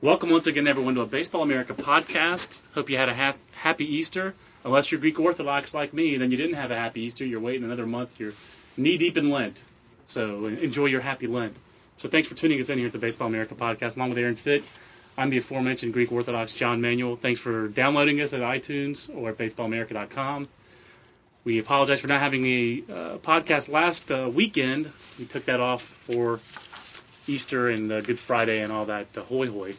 Welcome once again, everyone, to a Baseball America podcast. Hope you had a ha- happy Easter. Unless you're Greek Orthodox like me, then you didn't have a happy Easter. You're waiting another month. You're knee deep in Lent. So enjoy your happy Lent. So thanks for tuning us in here at the Baseball America podcast, along with Aaron Fitt. I'm the aforementioned Greek Orthodox John Manuel. Thanks for downloading us at iTunes or at baseballamerica.com. We apologize for not having a uh, podcast last uh, weekend. We took that off for Easter and uh, Good Friday and all that uh, hoy hoy.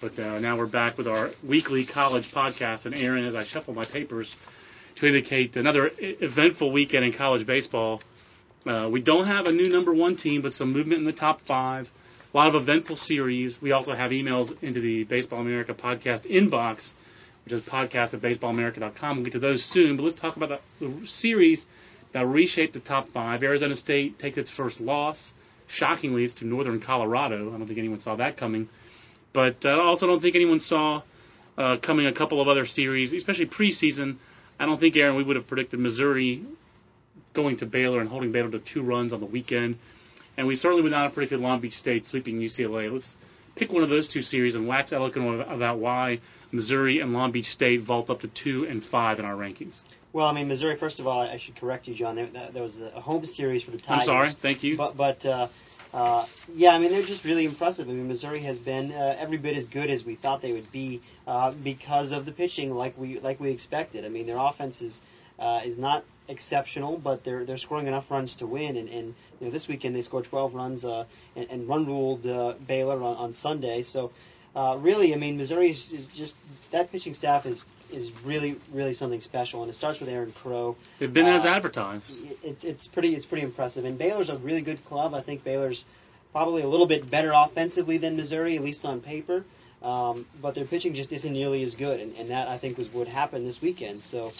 But uh, now we're back with our weekly college podcast. And Aaron, as I shuffle my papers to indicate another eventful weekend in college baseball, uh, we don't have a new number one team, but some movement in the top five. A lot of eventful series. We also have emails into the Baseball America podcast inbox, which is podcast at baseballamerica.com. We'll get to those soon. But let's talk about the, the series that reshaped the top five. Arizona State takes its first loss. Shockingly, it's to Northern Colorado. I don't think anyone saw that coming. But uh, I also don't think anyone saw uh, coming a couple of other series, especially preseason. I don't think, Aaron, we would have predicted Missouri going to Baylor and holding Baylor to two runs on the weekend. And we certainly would not have predicted Long Beach State sweeping UCLA. Let's pick one of those two series and wax eloquent about why Missouri and Long Beach State vault up to two and five in our rankings. Well, I mean, Missouri. First of all, I should correct you, John. There, there was a home series for the Tigers. I'm sorry. Thank you. But, but uh, uh, yeah, I mean, they're just really impressive. I mean, Missouri has been uh, every bit as good as we thought they would be uh, because of the pitching, like we like we expected. I mean, their offense is uh, is not exceptional, but they're they're scoring enough runs to win. And, and you know, this weekend they scored 12 runs uh, and, and run ruled uh, Baylor on, on Sunday. So. Really, I mean, Missouri is, is just that pitching staff is is really really something special, and it starts with Aaron Crow. They've been as uh, advertised. It's it's pretty it's pretty impressive, and Baylor's a really good club. I think Baylor's probably a little bit better offensively than Missouri, at least on paper. Um, but their pitching just isn't nearly as good, and, and that I think was what happened this weekend. So.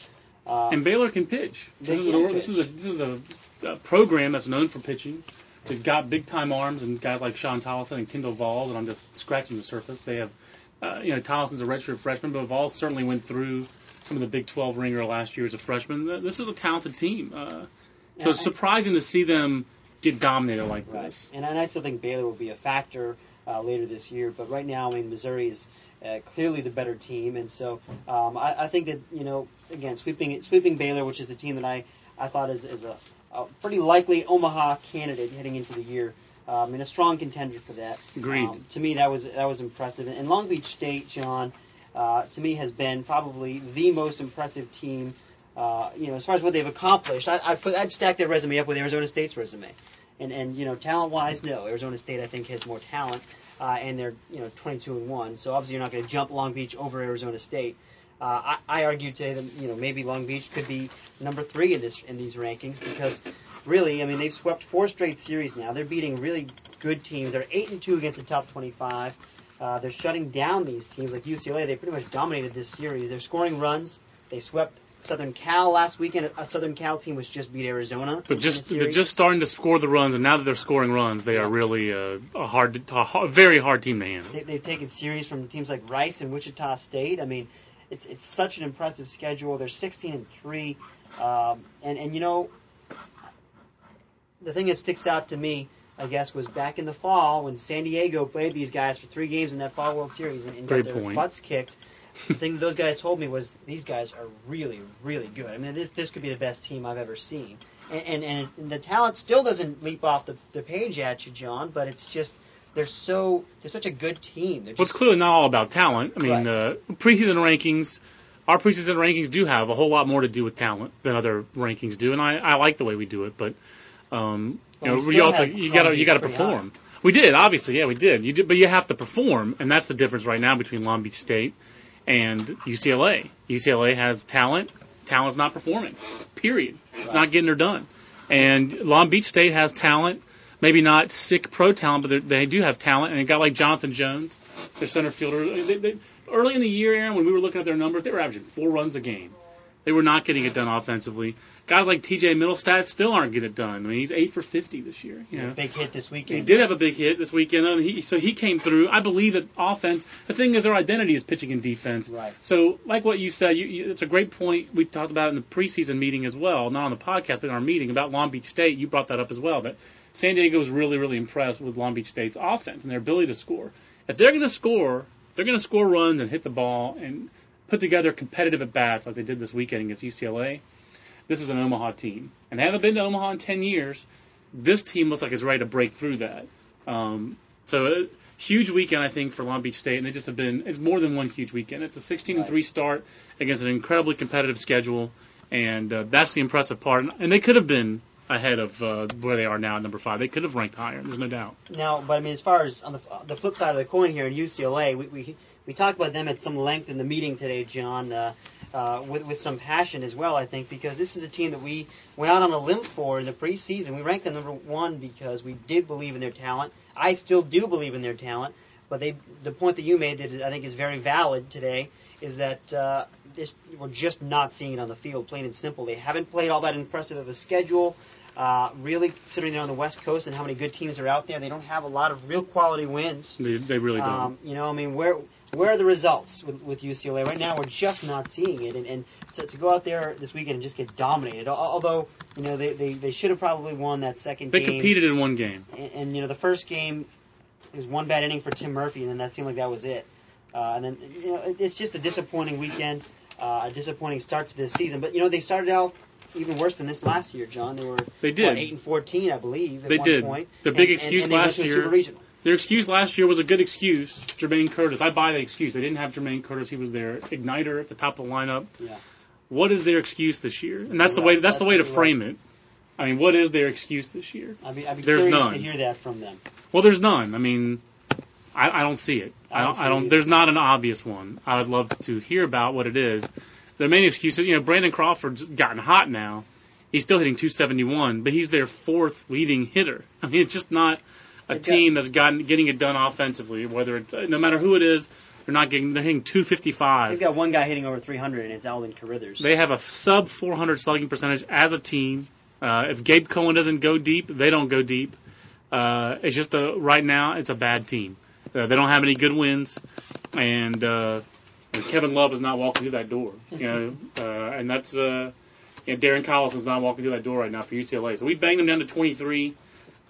Uh, And Baylor can pitch. This is, a, this is a this is a, a program that's known for pitching. They've got big time arms and guys like Shawn Tolleson and Kendal Volz, and I'm just scratching the surface. They have, uh, you know, Tolleson's a redshirt freshman, but Volz certainly went through some of the Big 12 ringer last year as a freshman. This is a talented team. Uh, so it's surprising to see them get dominated like Right. this. And, and I still think Baylor will be a factor uh, later this year. But right now, I mean, Missouri is uh, clearly the better team, and so um, I, I think that you know, again, sweeping sweeping Baylor, which is the team that I I thought is, is a, a pretty likely Omaha candidate heading into the year. Um, and a strong contender for that. Agreed. Um, to me, that was that was impressive. And Long Beach State, John, uh, to me, has been probably the most impressive team. Uh, you know, as far as what they've accomplished, I, I put I'd stack their resume up with Arizona State's resume. And and you know, talent wise, no, Arizona State I think has more talent, uh, and they're you know 22 and one. So obviously you're not going to jump Long Beach over Arizona State. Uh, I, I argued today that you know maybe Long Beach could be number three in this in these rankings because really, I mean they've swept four straight series now. They're beating really good teams. They're eight and two against the top 25. Uh, they're shutting down these teams like UCLA. They pretty much dominated this series. They're scoring runs. They swept Southern Cal last weekend. A Southern Cal team was just beat Arizona. But just the they're just starting to score the runs, and now that they're scoring runs, they are really uh, a hard, a very hard team to handle. They, they've taken series from teams like Rice and Wichita State. I mean, it's it's such an impressive schedule. They're 16 and three, um, and and you know, the thing that sticks out to me, I guess, was back in the fall when San Diego played these guys for three games in that Fall World Series and, and got their point. butts kicked. the thing that those guys told me was these guys are really, really good. I mean, this this could be the best team I've ever seen. And and, and the talent still doesn't leap off the, the page at you, John. But it's just they're so they're such a good team. They're Well, it's clearly not all about talent. I mean, Right. uh, preseason rankings, our preseason rankings do have a whole lot more to do with talent than other rankings do, and I, I like the way we do it. But um, you know, we we also you gotta you gotta perform. We did, obviously, yeah, we did. You did, but you have to perform, and that's the difference right now between Long Beach State and UCLA. UCLA has talent. Talent's not performing. Period. It's not getting her done. And Long Beach State has talent. Maybe not sick pro talent, but they do have talent. And a guy like Jonathan Jones, their center fielder. They, they, early in the year, Aaron, when we were looking at their numbers, they were averaging four runs a game. They were not getting it done offensively. Guys like T.J. Middlestat still aren't getting it done. I mean, he's eight for 50 this year. You know? big hit this weekend. He did have a big hit this weekend, he, so he came through. I believe that offense. The thing is, their identity is pitching and defense. Right. So, like what you said, you, you, it's a great point. We talked about it in the preseason meeting as well, not on the podcast, but in our meeting about Long Beach State. You brought that up as well. That San Diego was really, really impressed with Long Beach State's offense and their ability to score. If they're going to score they're going to score runs and hit the ball and put together competitive at bats like they did this weekend against UCLA, this is an Omaha team. And they haven't been to Omaha in 10 years. This team looks like it's ready to break through that. Um, so a huge weekend, I think, for Long Beach State, and they just have been. It's more than one huge weekend. It's a 16 and three start against an incredibly competitive schedule, and uh, that's the impressive part. And they could have been ahead of uh, where they are now at number five. They could have ranked higher. There's no doubt. Now, but I mean, as far as on the the flip side of the coin here in UCLA, we we, we talked about them at some length in the meeting today, John. Uh, uh, with, with some passion as well, I think, because this is a team that we went out on a limb for in the preseason. We ranked them number one because we did believe in their talent. I still do believe in their talent, but they the point that you made that I think is very valid today is that uh, this, we're just not seeing it on the field, plain and simple. They haven't played all that impressive of a schedule. Uh, really, considering they're on the West Coast and how many good teams are out there, they don't have a lot of real quality wins. They, they really don't. Um, you know, I mean, where where are the results with, with UCLA right now? We're just not seeing it, and, and to, to go out there this weekend and just get dominated. Although you know they, they, they should have probably won that second they game. They competed in one game. and, and you know the first game it was one bad inning for Tim Murphy, and then that seemed like that was it. Uh, and then you know it, it's just a disappointing weekend, uh, a disappointing start to this season. But you know they started out even worse than this last year, John. They were They did. what, eight and fourteen, I believe. At They one did. Point. The big And- excuse and, and they last year- Super regional. Their excuse last year was a good excuse. Jermaine Curtis. I buy the excuse. They didn't have Jermaine Curtis. He was their igniter at the top of the lineup. Yeah. What is their excuse this year? And that's the way. That's, the way to right. frame it. I mean, what is their excuse this year? I'd be, I'd be There's curious none. to hear that from them. Well, there's none. I mean, I, I don't see it. I I don't don't. see I don't. There's not an obvious one. I would love to hear about what it is. The main excuse is, you know, Brandon Crawford's gotten hot now. He's still hitting 271, but he's their fourth leading hitter. I mean, it's just not a They've got- team that's gotten getting it done offensively. Whether it's no matter who it is, they're not getting. They're hitting 255. They've got one guy hitting over 300, and it's Alvin Carruthers. They have a sub 400 slugging percentage as a team. Uh, if Gabe Cohen doesn't go deep, they don't go deep. Uh, it's just a, right now it's a bad team. Uh, they don't have any good wins, and uh, Kevin Love is not walking through that door. You know, uh, and that's uh, you know, Darren Collison's not walking through that door right now for UCLA. So we banged them down to 23,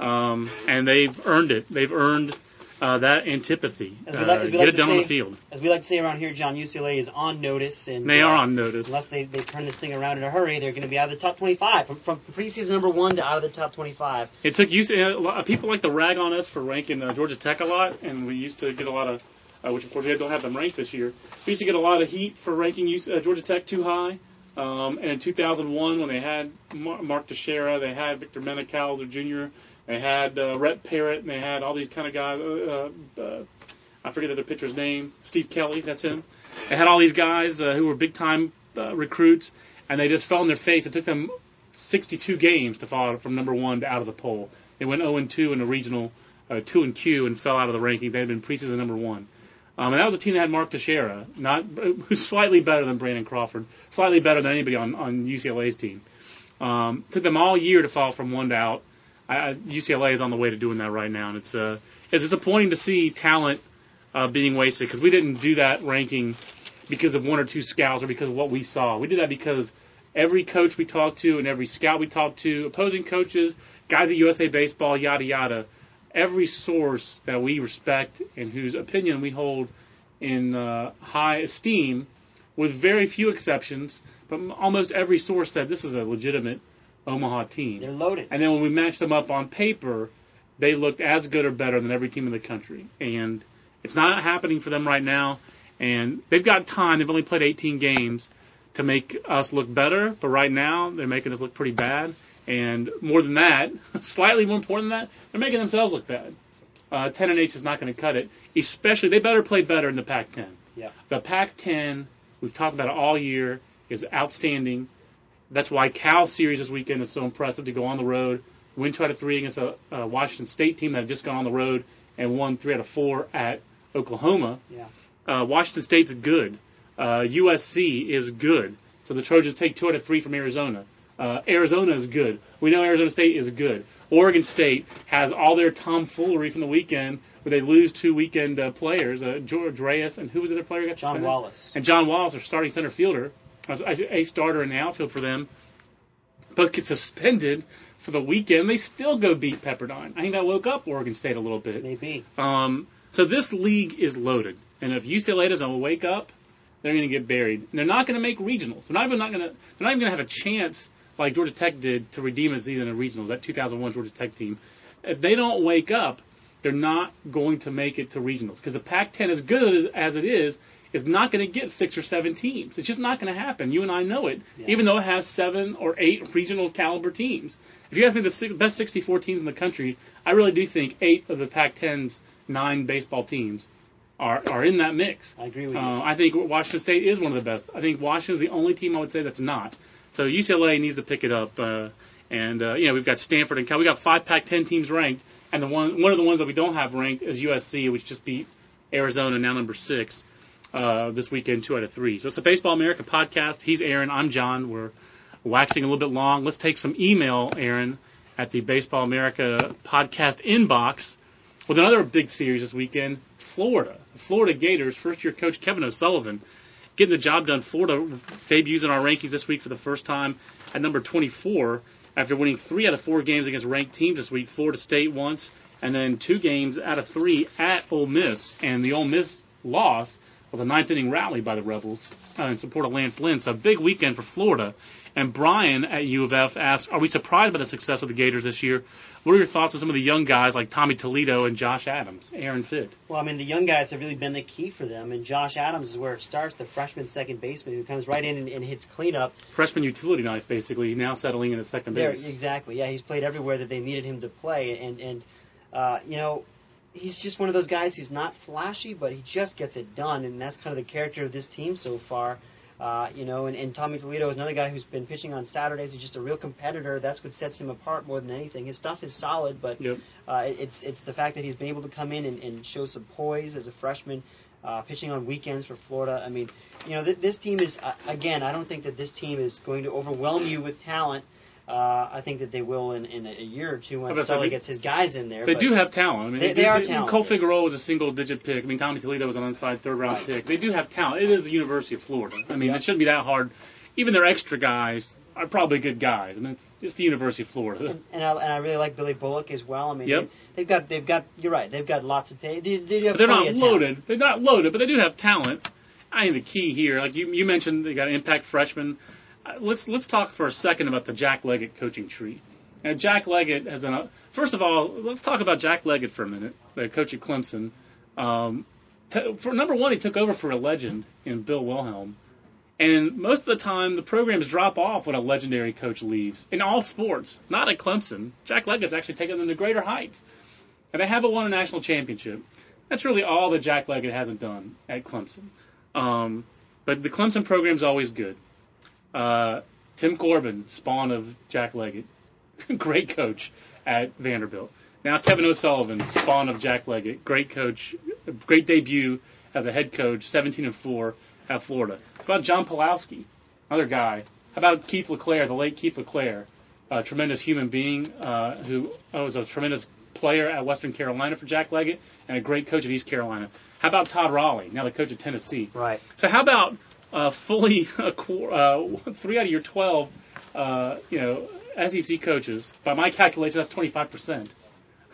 um, and they've earned it. They've earned uh, that antipathy. As we Uh, like- get like it done on the say- field. As we like to say around here, John, UCLA is on notice, and They uh, are on notice. Unless they, they turn this thing around in a hurry, they're going to be out of the top 25 from, from preseason number one to out of the top 25. It took you. A lot, people like to rag on us for ranking uh, Georgia Tech a lot, and we used to get a lot of, uh, which of course we don't have them ranked this year. We used to get a lot of heat for ranking UC, uh, Georgia Tech too high. Um, and in 2001, when they had Mar- Mark Teixeira, they had Victor Menicalzer Jr., they had uh, Rhett Parrott, and they had all these kind of guys. Uh, uh, I forget the other pitcher's name. Steve Kelly, that's him. They had all these guys uh, who were big time uh, recruits, and they just fell on their face. It took them 62 games to fall from number one to out of the poll. They went 0 2 in the regional, uh, 2 and Q, and fell out of the ranking. They had been preseason number one. Um, and that was a team that had Mark Teixeira, not who's slightly better than Brandon Crawford, slightly better than anybody on, on UCLA's team. Um, took them all year to fall from one to out. I, UCLA is on the way to doing that right now, and it's uh, it's disappointing to see talent uh, being wasted because we didn't do that ranking because of one or two scouts or because of what we saw. We did that because every coach we talked to and every scout we talked to, opposing coaches, guys at USA Baseball, yada yada, every source that we respect and whose opinion we hold in uh, high esteem, with very few exceptions, but almost every source said this is a legitimate Omaha team. They're loaded. And then when we matched them up on paper, they looked as good or better than every team in the country. And it's not happening for them right now. And they've got time. They've only played 18 games to make us look better. But right now, they're making us look pretty bad. And more than that, slightly more important than that, they're making themselves look bad. Uh, 10 and 8 is not going to cut it. Especially, they better play better in the Pac-10. Yeah. The Pac-10, we've talked about it all year, is outstanding. That's why Cal's series this weekend is so impressive to go on the road, win two out of three against a, a Washington State team that had just gone on the road and won three out of four at Oklahoma. Yeah. Uh, Washington State's good. Uh, USC is good. So the Trojans take two out of three from Arizona. Uh, Arizona is good. We know Arizona State is good. Oregon State has all their tomfoolery from the weekend where they lose two weekend uh, players, uh, George Reyes and who was the other player? got John? Wallace. And John Wallace, their starting center fielder, a a starter in the outfield for them, both get suspended for the weekend. They still go beat Pepperdine. I think that woke up Oregon State a little bit. Maybe. Um, so this league is loaded. And if UCLA doesn't wake up, they're going to get buried. And they're not going to make regionals. They're not even not going to. They're not even going to have a chance like Georgia Tech did to redeem a season in regionals. That 2001 Georgia Tech team. If they don't wake up, they're not going to make it to regionals because the Pac-10, as good as, as it is, is not going to get six or seven teams. It's just not going to happen. You and I know it, Yeah. even though it has seven or eight regional caliber teams. If you ask me the best 64 teams in the country, I really do think eight of the Pac-10's nine baseball teams are are in that mix. I agree with you. Uh, I think Washington State is one of the best. I think Washington's the only team I would say that's not. So UCLA needs to pick it up. Uh, and uh, you know we've got Stanford and Cal. We got five Pac-10 teams ranked, and the one one of the ones that we don't have ranked is USC, which just beat Arizona, now number six uh, this weekend, two out of three. So it's a Baseball America podcast. He's Aaron. I'm John. We're waxing a little bit long. Let's take some email, Aaron, at the Baseball America podcast inbox with another big series this weekend. Florida, Florida Gators, first year coach Kevin O'Sullivan, getting the job done. Florida debuts in our rankings this week for the first time at number 24 after winning three out of four games against ranked teams this week. Florida State once, and then two games out of three at Ole Miss, and the Ole Miss loss was a ninth inning rally by the Rebels uh, in support of Lance Lynn. So a big weekend for Florida. And Brian at U of F asks, "Are we surprised by the success of the Gators this year? What are your thoughts on some of the young guys like Tommy Toledo and Josh Adams, Aaron Fitt?" Well, I mean, the young guys have really been the key for them, and Josh Adams is where it starts. The freshman second baseman who comes right in and, and hits cleanup. Freshman utility knife, basically, now settling in at second There, base. exactly. Yeah, he's played everywhere that they needed him to play, and and uh, you know, he's just one of those guys who's not flashy, but he just gets it done, and that's kind of the character of this team so far. Uh, you know, and, and Tommy Toledo is another guy who's been pitching on Saturdays. He's just a real competitor. That's what sets him apart more than anything. His stuff is solid, but Yep. uh, it's it's the fact that he's been able to come in and, and show some poise as a freshman, uh, pitching on weekends for Florida. I mean, you know, th- this team is uh, again. I don't think that this team is going to overwhelm you with talent. Uh, I think that they will in, in a year or two How when Sully they- gets his guys in there. They but- do have talent. I mean, They- do- they are Cole talented. Figueroa was a single-digit pick. I mean, Tommy Toledo was an unsigned third-round Right. pick. They do have talent. It is the University of Florida. I mean, Yeah. it shouldn't be that hard. Even their extra guys are probably good guys. I mean, it's just the University of Florida. And, and, I, and I really like Billy Bullock as well. I mean, Yep. they, have got they've got you're right. They've got lots of ta- they, they have they're not of talent. loaded. They're not loaded, but they do have talent. I think the key here, like you, you mentioned, they got an impact freshman. Let's let's talk for a second about the Jack Leggett coaching tree. And Jack Leggett has done. A, first of all, let's talk about Jack Leggett for a minute, the coach at Clemson. Um, t- for number one, he took over for a legend in Bill Wilhelm. And most of the time, the programs drop off when a legendary coach leaves in all sports. Not at Clemson. Jack Leggett's actually taken them to greater heights, and they haven't won a national championship. That's really all that Jack Leggett hasn't done at Clemson. Um, but the Clemson program's always good. Uh, Tim Corbin, spawn of Jack Leggett, great coach at Vanderbilt. Now Kevin O'Sullivan, spawn of Jack Leggett, great coach, great debut as a head coach, 17 and 4 at Florida. How about John Pawlowski, another guy? How about Keith LeClair, the late Keith LeClair, a tremendous human being uh, who was a tremendous player at Western Carolina for Jack Leggett and a great coach at East Carolina. How about Todd Raleigh, now the coach of Tennessee? Right. So how about uh, fully uh, three out of your twelve, uh, you know, SEC coaches? By my calculation, that's twenty five percent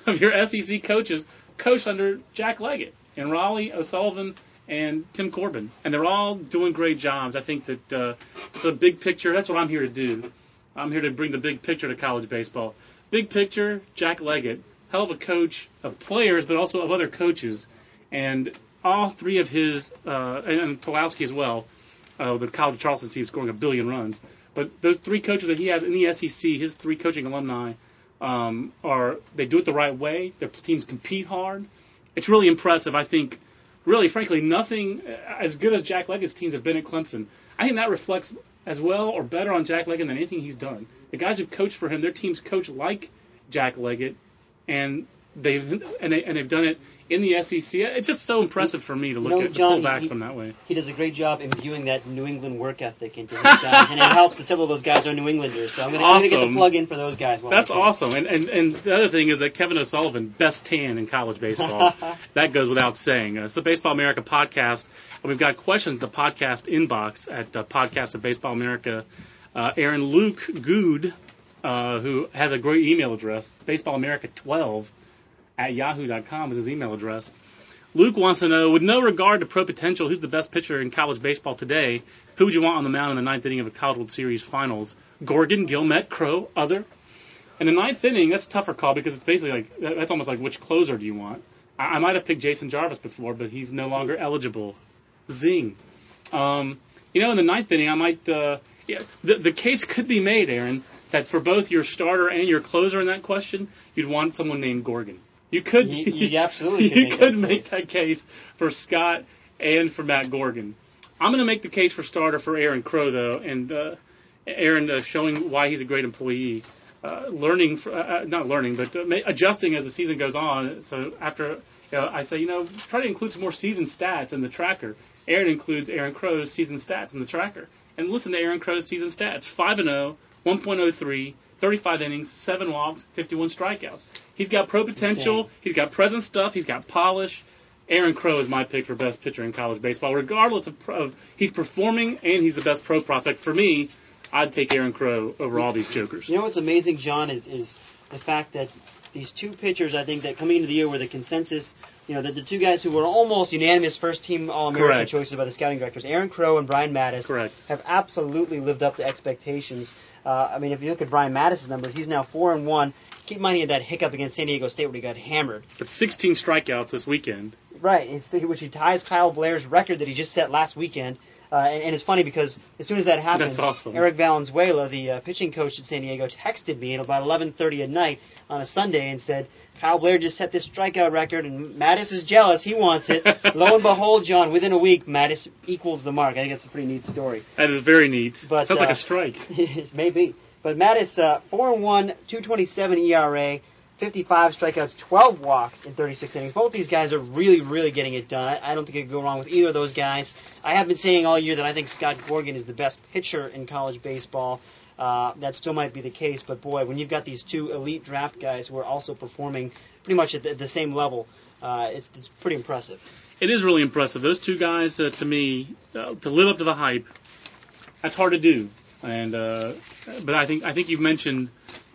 of your SEC coaches coached under Jack Leggett and Raleigh O'Sullivan and Tim Corbin, and they're all doing great jobs. I think that uh, it's a big picture. That's what I'm here to do. I'm here to bring the big picture to college baseball. Big picture, Jack Leggett, hell of a coach of players, but also of other coaches, and all three of his uh, and, and Pawlowski as well. Uh, the College of Charleston team scoring a billion runs, but those three coaches that he has in the SEC, his three coaching alumni, um, are they do it the right way. Their teams compete hard. It's really impressive. I think, really, frankly, nothing as good as Jack Leggett's teams have been at Clemson. I think that reflects as well or better on Jack Leggett than anything he's done. The guys who've coached for him, their teams coach like Jack Leggett, and they've and they and they've done it in the SEC. It's just so impressive for me to look know, at to John, pull back he- from that way. He does a great job imbuing that New England work ethic into his guys, and it helps that several of those guys are New Englanders. So I'm going to get the plug in for those guys. That's awesome. And, and and the other thing is that Kevin O'Sullivan, best tan in college baseball. that goes without saying. Uh, it's the Baseball America podcast. And we've got questions, the podcast inbox at uh, podcast of Baseball America. Uh, Aaron Luke Good, uh, who has a great email address, baseballamerica12 at yahoo.com is his email address. Luke wants to know, with no regard to pro potential, who's the best pitcher in college baseball today? Who would you want on the mound in the ninth inning of a College World Series finals? Gorgen, Guilmet, Crow, other? In the ninth inning, that's a tougher call because it's basically like that's almost like which closer do you want? I, I might have picked Jason Jarvis before, but he's no longer eligible. Zing. Um, you know, in the ninth inning, I might. Uh, yeah, the the case could be made, Aaron, that for both your starter and your closer in that question, you'd want someone named Gorgen. You could. You, you absolutely could you make could that make case. that case for Scott and for Matt Gorgen. I'm going to make the case for starter for Aaron Crow though, and uh, Aaron uh, showing why he's a great employee. Uh, learning, fr- uh, uh, not learning, but uh, adjusting as the season goes on. So after you know, I say, you know, try to include some more season stats in the tracker. Aaron includes Aaron Crow's season stats in the tracker. And listen to Aaron Crow's season stats 5 and oh, 0, 1.03, 35 innings, 7 walks, 51 strikeouts. He's got pro potential, he's got present stuff, he's got polish. Aaron Crow is my pick for best pitcher in college baseball, regardless of, of he's performing and he's the best pro prospect. For me, I'd take Aaron Crow over all these jokers. You know what's amazing, John, is is the fact that these two pitchers, I think, that coming into the year were the consensus, you know, the, the two guys who were almost unanimous first team All American choices by the scouting directors, Aaron Crow and Brian Matusz, Correct. have absolutely lived up to expectations. Uh, I mean, if you look at Brian Matusz' numbers, he's now four and one. Keep in mind he had that hiccup against San Diego State where he got hammered. But 16 strikeouts this weekend. Right, which he ties Kyle Blair's record that he just set last weekend. Uh, and, and it's funny because as soon as that happened, awesome. Eric Valenzuela, the uh, pitching coach at San Diego, texted me at about 11:30 at night on a Sunday and said, "Kyle Blair just set this strikeout record, and Matusz is jealous. He wants it." Lo and behold, John, within a week, Matusz equals the mark. I think that's a pretty neat story. That is very neat. But, Sounds like uh, a strike. Maybe. But Matusz, uh, 4 and 1, 227 ERA, 55 strikeouts, 12 walks in 36 innings. Both these guys are really, really getting it done. I, I don't think I could go wrong with either of those guys. I have been saying all year that I think Scott Gorgen is the best pitcher in college baseball. Uh, that still might be the case, but boy, when you've got these two elite draft guys who are also performing pretty much at the, the same level, uh, it's, it's pretty impressive. It is really impressive. Those two guys, uh, to me, uh, to live up to the hype, that's hard to do. And uh, but I think I think you've mentioned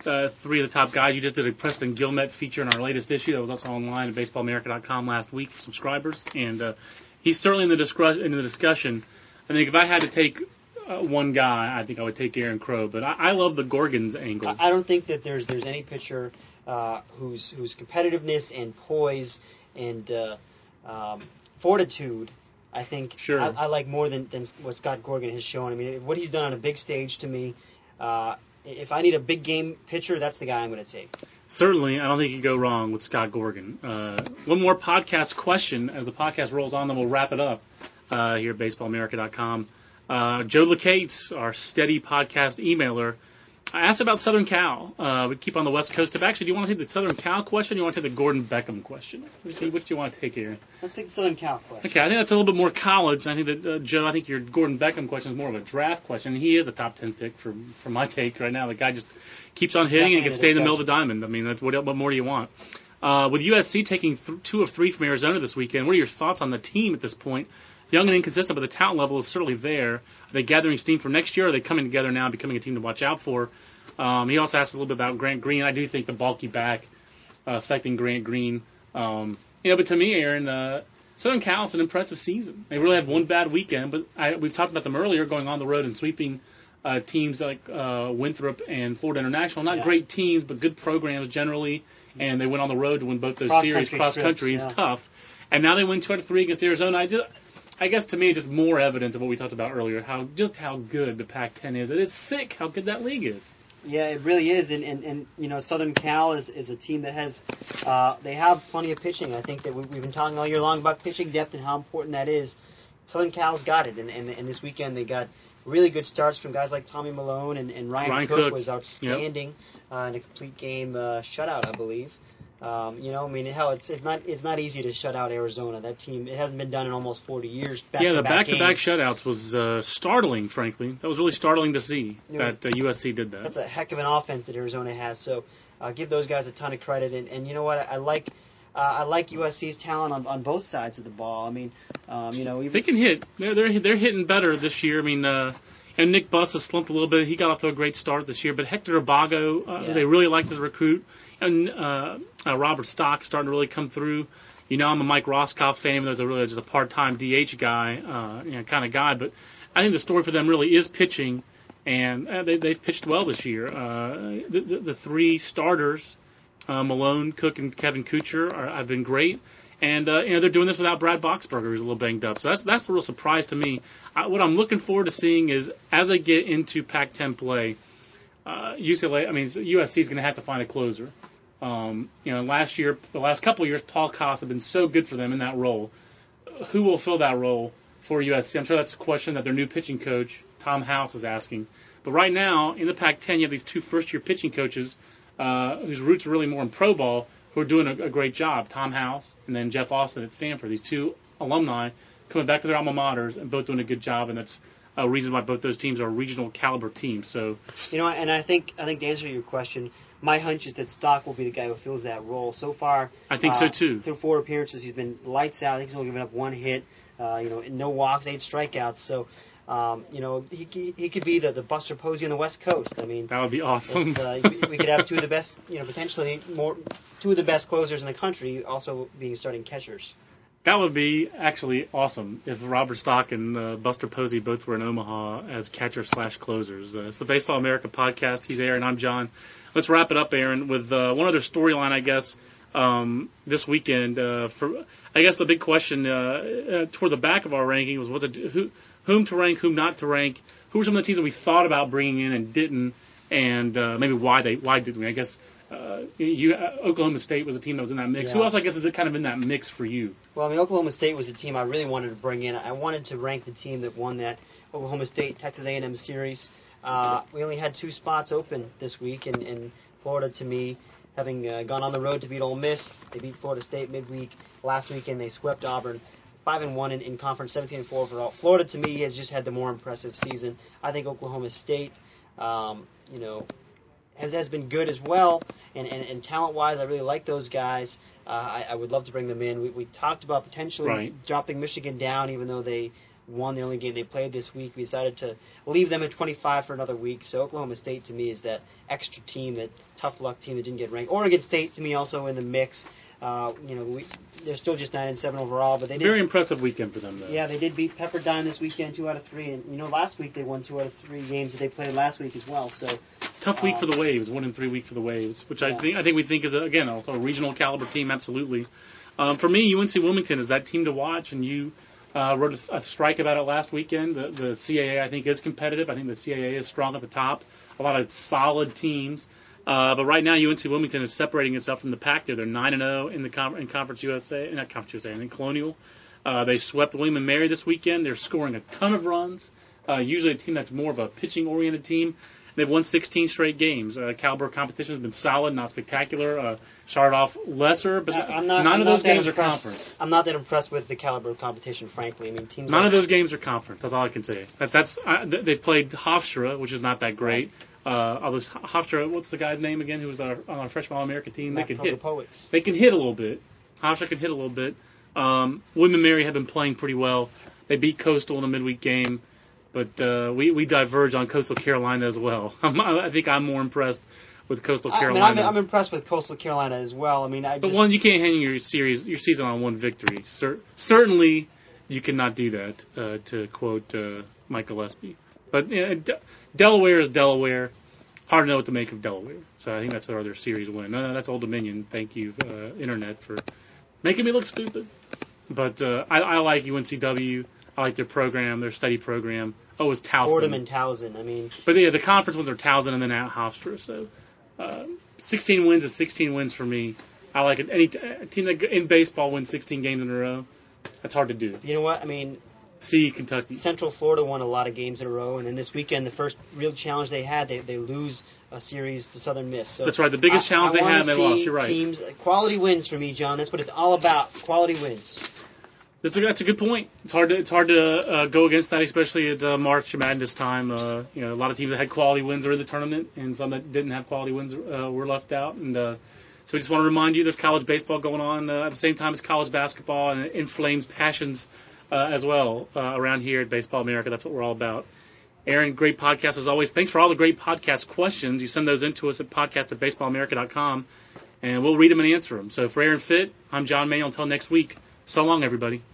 uh, three of the top guys. You just did a Preston Guilmet feature in our latest issue that was also online at BaseballAmerica.com last week for subscribers, and he's certainly in the discussion. I think if I had to take uh, one guy, I think I would take Aaron Crow. But I, I love the Gorgens angle. I I don't think that there's there's any pitcher uh, whose whose competitiveness and poise and uh, um, fortitude. I think Sure. I, I like more than, than what Scott Gorgen has shown. I mean, what he's done on a big stage to me. Uh, if I need a big game pitcher, that's the guy I'm going to take. Certainly, I don't think you could go wrong with Scott Gorgen. Uh, one more podcast question as the podcast rolls on, then we'll wrap it up uh, here at BaseballAmerica.com. Uh, Joe Lacates, our steady podcast emailer, asked about Southern Cal. Uh, we keep on the West Coast. Actually, do you want to take the Southern Cal question or do you want to take the Gordon Beckham question? Which do you, which do you want to take here? Let's take the Southern Cal question. Okay, I think that's a little bit more college. I think that uh, Joe, I think your Gordon Beckham question is more of a draft question. He is a top ten pick for for my take right now. The guy just keeps on hitting and he can stay in the middle of the diamond. I mean, that's what, what more do you want? Uh, with USC taking th- two of three from Arizona this weekend, what are your thoughts on the team at this point? Young and inconsistent, but the talent level is certainly there. Are they gathering steam for next year? Or are they coming together now, and becoming a team to watch out for? Um, he also asked a little bit about Grant Green. I do think the bulky back uh, affecting Grant Green. Um, you know, but to me, Aaron, uh, Southern Cal, it's an impressive season. They really had one bad weekend, but I, we've talked about them earlier, going on the road and sweeping uh, teams like uh, Winthrop and Florida International. Not Yeah. great teams, but good programs generally. And they went on the road to win both those Cross series. Cross country is yeah. tough. And now they win two out of three against Arizona. I just, I guess to me, just more evidence of what we talked about earlier, how just how good the Pac-10 is. It is sick how good that league is. Yeah, it really is, and, and, and you know Southern Cal is, is a team that has uh, they have plenty of pitching. I think that we, we've been talking all year long about pitching depth and how important that is. Southern Cal's got it, and, and, and this weekend they got really good starts from guys like Tommy Milone and, and Ryan, Ryan Cook, Cook, was outstanding uh, in a complete game uh, shutout, I believe. Um, you know, I mean, hell, it's, it's not it's not easy to shut out Arizona. That team it hasn't been done in almost 40 years. yeah, the Back-to-back shutouts was uh, startling, frankly. That was really startling to see that uh, USC did that. That's a heck of an offense that Arizona has. So uh, give those guys a ton of credit. And, and you know what? I, I like uh, I like USC's talent on, on both sides of the ball. I mean, um, you know, even They can hit. They're they're, they're hitting better this year. I mean, uh, and Nick Buss has slumped a little bit. He got off to a great start this year, but Hector Abago, uh, Yeah. they really liked as a recruit, and uh, uh, Robert Stock starting to really come through. You know, I'm a Mike Roscoff fan, he's a really just a part-time DH guy, uh, you know, kind of guy. But I think the story for them really is pitching, and uh, they, they've pitched well this year. Uh, the, the, the three starters, uh, Milone, Cook, and Kevin Kuchar, are, have been great. And uh, you know they're doing this without Brad Boxberger, who's a little banged up. So that's that's the real surprise to me. I, what I'm looking forward to seeing is as they get into Pac-10 play, uh, UCLA. I mean USC is going to have to find a closer. Um, you know, last year, the last couple of years, Paul Costa have been so good for them in that role. Who will fill that role for USC? I'm sure that's a question that their new pitching coach Tom House is asking. But right now in the Pac-10, you have these two first-year pitching coaches uh, whose roots are really more in pro ball who are doing a, a great job. Tom House and then Jeff Austin at Stanford. These two alumni coming back to their alma maters and both doing a good job, and that's a reason why both those teams are regional caliber teams. So, you know, and I think I think to answer your question, my hunch is that Stock will be the guy who fills that role. So far, I think uh, so too. Through four appearances, he's been lights out. I think he's only given up one hit. Uh, you know, no walks, eight strikeouts. So um, you know, he, he could be the, the Buster Posey on the West Coast. I mean, that would be awesome. Uh, we could have two of the best, you know, potentially more two of the best closers in the country, also being starting catchers. That would be actually awesome if Robert Stock and uh, Buster Posey both were in Omaha as catcher slash closers. Uh, it's the Baseball America podcast. He's Aaron. I'm John. Let's wrap it up, Aaron, with uh, one other storyline, I guess. Um, this weekend, uh, for I guess the big question uh, toward the back of our ranking was what to do, who whom to rank, whom not to rank, who were some of the teams that we thought about bringing in and didn't, and uh, maybe why they why didn't we? I guess uh, you uh, Oklahoma State was a team that was in that mix. Yeah. Who else I guess is it kind of in that mix for you? Well, I mean Oklahoma State was a team I really wanted to bring in. I wanted to rank the team that won that Oklahoma State Texas A&M series. Uh, we only had two spots open this week, and, and Florida to me. Having uh, gone on the road to beat Ole Miss, they beat Florida State midweek last weekend. They swept Auburn five and one in, in conference, 17 and four overall. Florida to me has just had the more impressive season. I think Oklahoma State, um, you know, has has been good as well. And, and, and talent wise, I really like those guys. Uh, I, I would love to bring them in. We, we talked about potentially right. dropping Michigan down, even though they won the only game they played this week. We decided to leave them at 25 for another week. So Oklahoma State to me is that extra team, that tough luck team that didn't get ranked. Oregon State to me also in the mix. Uh, you know, we, they're still just nine and seven overall, but they did, very impressive weekend for them. Though. Yeah, they did beat Pepperdine this weekend, two out of three, and you know, last week they won two out of three games that they played last week as well. So tough week um, for the Waves, one and three week for the Waves, which yeah. I think I think we think is a, again also a regional caliber team, absolutely. Um, for me, UNC Wilmington is that team to watch, and you. Uh, wrote a, a strike about it last weekend. The, the CAA, I think, is competitive. I think the CAA is strong at the top. A lot of solid teams. Uh, but right now, UNC Wilmington is separating itself from the pack. There, they're nine and zero oh in the com- in Conference USA, not Conference USA, in Colonial. Uh, they swept William and Mary this weekend. They're scoring a ton of runs. Uh, usually, a team that's more of a pitching-oriented team. They've won 16 straight games. Uh, caliber competition has been solid, not spectacular. Uh, started off lesser, but I'm not, none I'm of those games impressed. are conference. I'm not that impressed with the caliber of competition, frankly. I mean, teams. None like, of those games are conference. That's all I can say. That, that's uh, they've played Hofstra, which is not that great. Right. Uh, although Hofstra, what's the guy's name again? Who was our, on our freshman All-American team? They can hit. Poets. They can hit a little bit. Hofstra can hit a little bit. Um, William and Mary have been playing pretty well. They beat Coastal in a midweek game, but uh, we we diverge on Coastal Carolina as well. I think I'm more impressed with Coastal Carolina. I mean, I'm, I'm, impressed with Coastal Carolina as well. I mean, I but just, one you can't hang your series, your season on one victory. Cer- certainly, you cannot do that. Uh, to quote uh, Mike Gillespie. But De- Delaware is Delaware hard to know what to make of Delaware. So I think that's our other series win. No, no, that's Old Dominion. Thank you, uh, Internet, for making me look stupid. But uh, I, I like UNCW. I like their program, their study program. Oh, it's Towson. Fordham and Towson. I mean, but yeah, the conference ones are Towson and then at Hofstra. So uh, 16 wins is 16 wins for me. I like it. Any t- team that in baseball wins 16 games in a row, that's hard to do. You know what? I mean, see Kentucky. Central Florida won a lot of games in a row, and then this weekend, the first real challenge they had, they, they lose a series to Southern Miss. So That's right. The biggest I, challenge I they had, they lost. You're right. Teams, quality wins for me, John. That's what it's all about. Quality wins. That's a, that's a good point. It's hard to it's hard to uh, go against that, especially at uh, March Madness time. Uh, you know, a lot of teams that had quality wins are in the tournament, and some that didn't have quality wins uh, were left out. And uh, so we just want to remind you, there's college baseball going on uh, at the same time as college basketball, and it inflames passions uh, as well uh, around here at Baseball America. That's what we're all about. Aaron, great podcast as always. Thanks for all the great podcast questions. You send those in to us at podcast at baseballamerica.com. and we'll read them and answer them. So for Aaron Fitt, I'm John Mayo. Until next week, so long, everybody.